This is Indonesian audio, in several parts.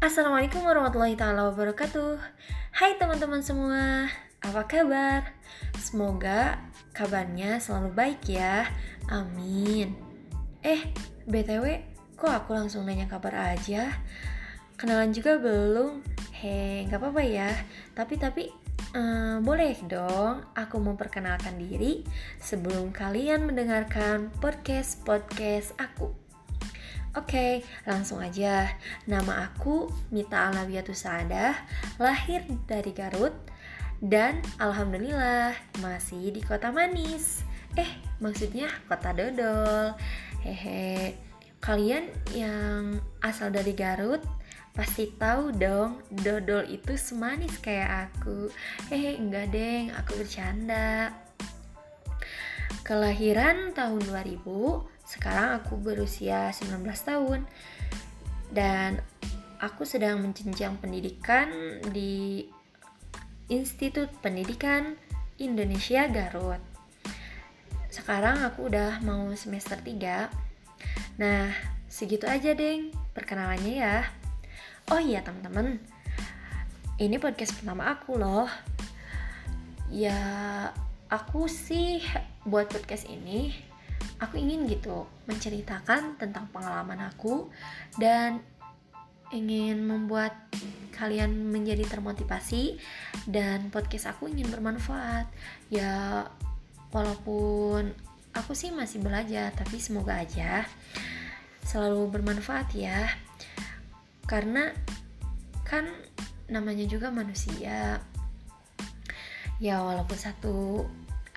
Assalamualaikum warahmatullahi taala wabarakatuh. Hai teman-teman semua, apa kabar? Semoga kabarnya selalu baik ya. Amin. Eh, BTW, kok aku langsung nanya kabar aja? Kenalan juga belum? Hei, gak apa-apa ya. Tapi tapi uh, boleh dong aku memperkenalkan diri sebelum kalian mendengarkan podcast podcast aku. Oke, langsung aja. Nama aku Mita Alawiatus Saadah, lahir dari Garut, dan alhamdulillah masih di kota manis. Eh, maksudnya kota dodol. Hehe. Kalian yang asal dari Garut pasti tahu dong, dodol itu semanis kayak aku. Hehe, enggak deng, aku bercanda. Kelahiran tahun 2000, sekarang aku berusia 19 tahun dan aku sedang menjenjang pendidikan di Institut Pendidikan Indonesia Garut. Sekarang aku udah mau semester 3. Nah, segitu aja, Deng, perkenalannya ya. Oh iya, teman-teman. Ini podcast pertama aku loh. Ya, aku sih buat podcast ini aku ingin gitu menceritakan tentang pengalaman aku dan ingin membuat kalian menjadi termotivasi dan podcast aku ingin bermanfaat. Ya walaupun aku sih masih belajar tapi semoga aja selalu bermanfaat ya. Karena kan namanya juga manusia. Ya walaupun satu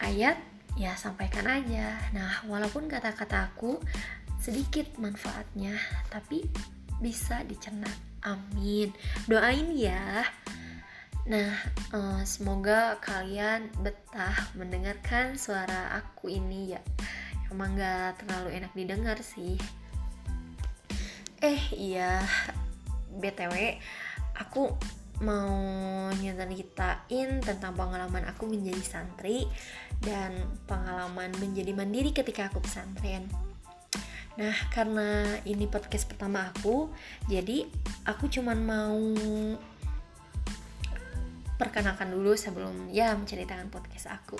ayat ya sampaikan aja. Nah, walaupun kata-kata aku sedikit manfaatnya, tapi bisa dicerna. Amin. Doain ya. Nah, uh, semoga kalian betah mendengarkan suara aku ini ya. Emang gak terlalu enak didengar sih. Eh, iya. BTW, aku mau nyeritain tentang pengalaman aku menjadi santri dan pengalaman menjadi mandiri ketika aku pesantren. Nah, karena ini podcast pertama aku, jadi aku cuman mau perkenalkan dulu sebelum ya menceritakan podcast aku.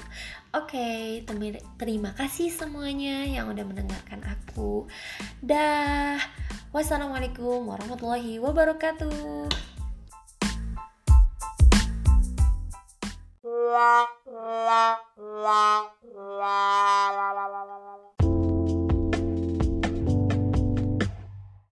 Oke, okay, terima kasih semuanya yang udah mendengarkan aku. Dah, wassalamualaikum warahmatullahi wabarakatuh. 啦啦啦。